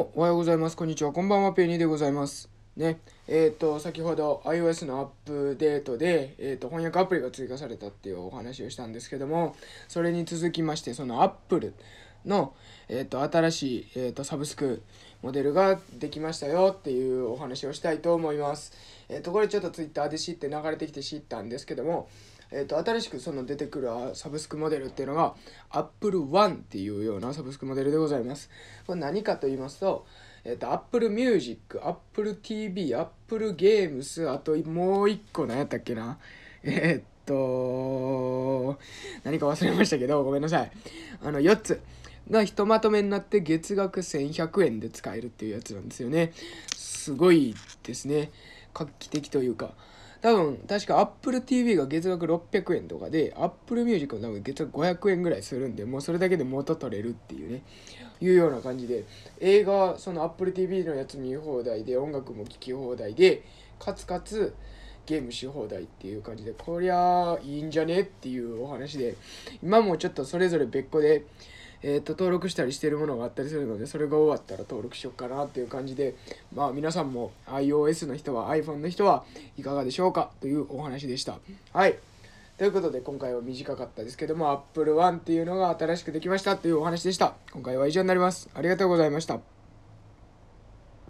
おはようございます。こんにちは。こんばんは。ペニーでございます。ね。えっ、と、先ほど iOS のアップデートで、えっ、と、翻訳アプリが追加されたっていうお話をしたんですけども、それに続きまして、その Apple の、えっ、と、新しい、えっ、と、サブスクモデルができましたよっていうお話をしたいと思います。えっ、と、これちょっと Twitter で知って流れてきて知ったんですけども、えー、と新しくその出てくるサブスクモデルっていうのが Apple One っていうようなサブスクモデルでございます。これ何かと言いますと、えっ、ー、と Apple Music、Apple TV、Apple Games、あともう一個何やったっけなえっ、と何か忘れましたけどごめんなさい。あの4つ。がひとまとめになって月額1100円で使えるっていうやつなんですよね。すごいですね。画期的というか。多分確か Apple TV が月額600円とかで Apple Music も多分月額500円ぐらいするんでもうそれだけで元取れるっていうねいうような感じで映画その Apple TV のやつ見放題で音楽も聴き放題でかつかつゲームし放題っていう感じでこりゃいいんじゃねっていうお話で今もちょっとそれぞれ別個でえーと、登録したりしてるものがあったりするのでそれが終わったら登録しようかなっていう感じでまあ皆さんも iOS の人は iPhone の人はいかがでしょうか？というお話でした。はい。ということで今回は短かったですけども Apple One っていうのが新しくできましたというお話でした。今回は以上になります。ありがとうございました。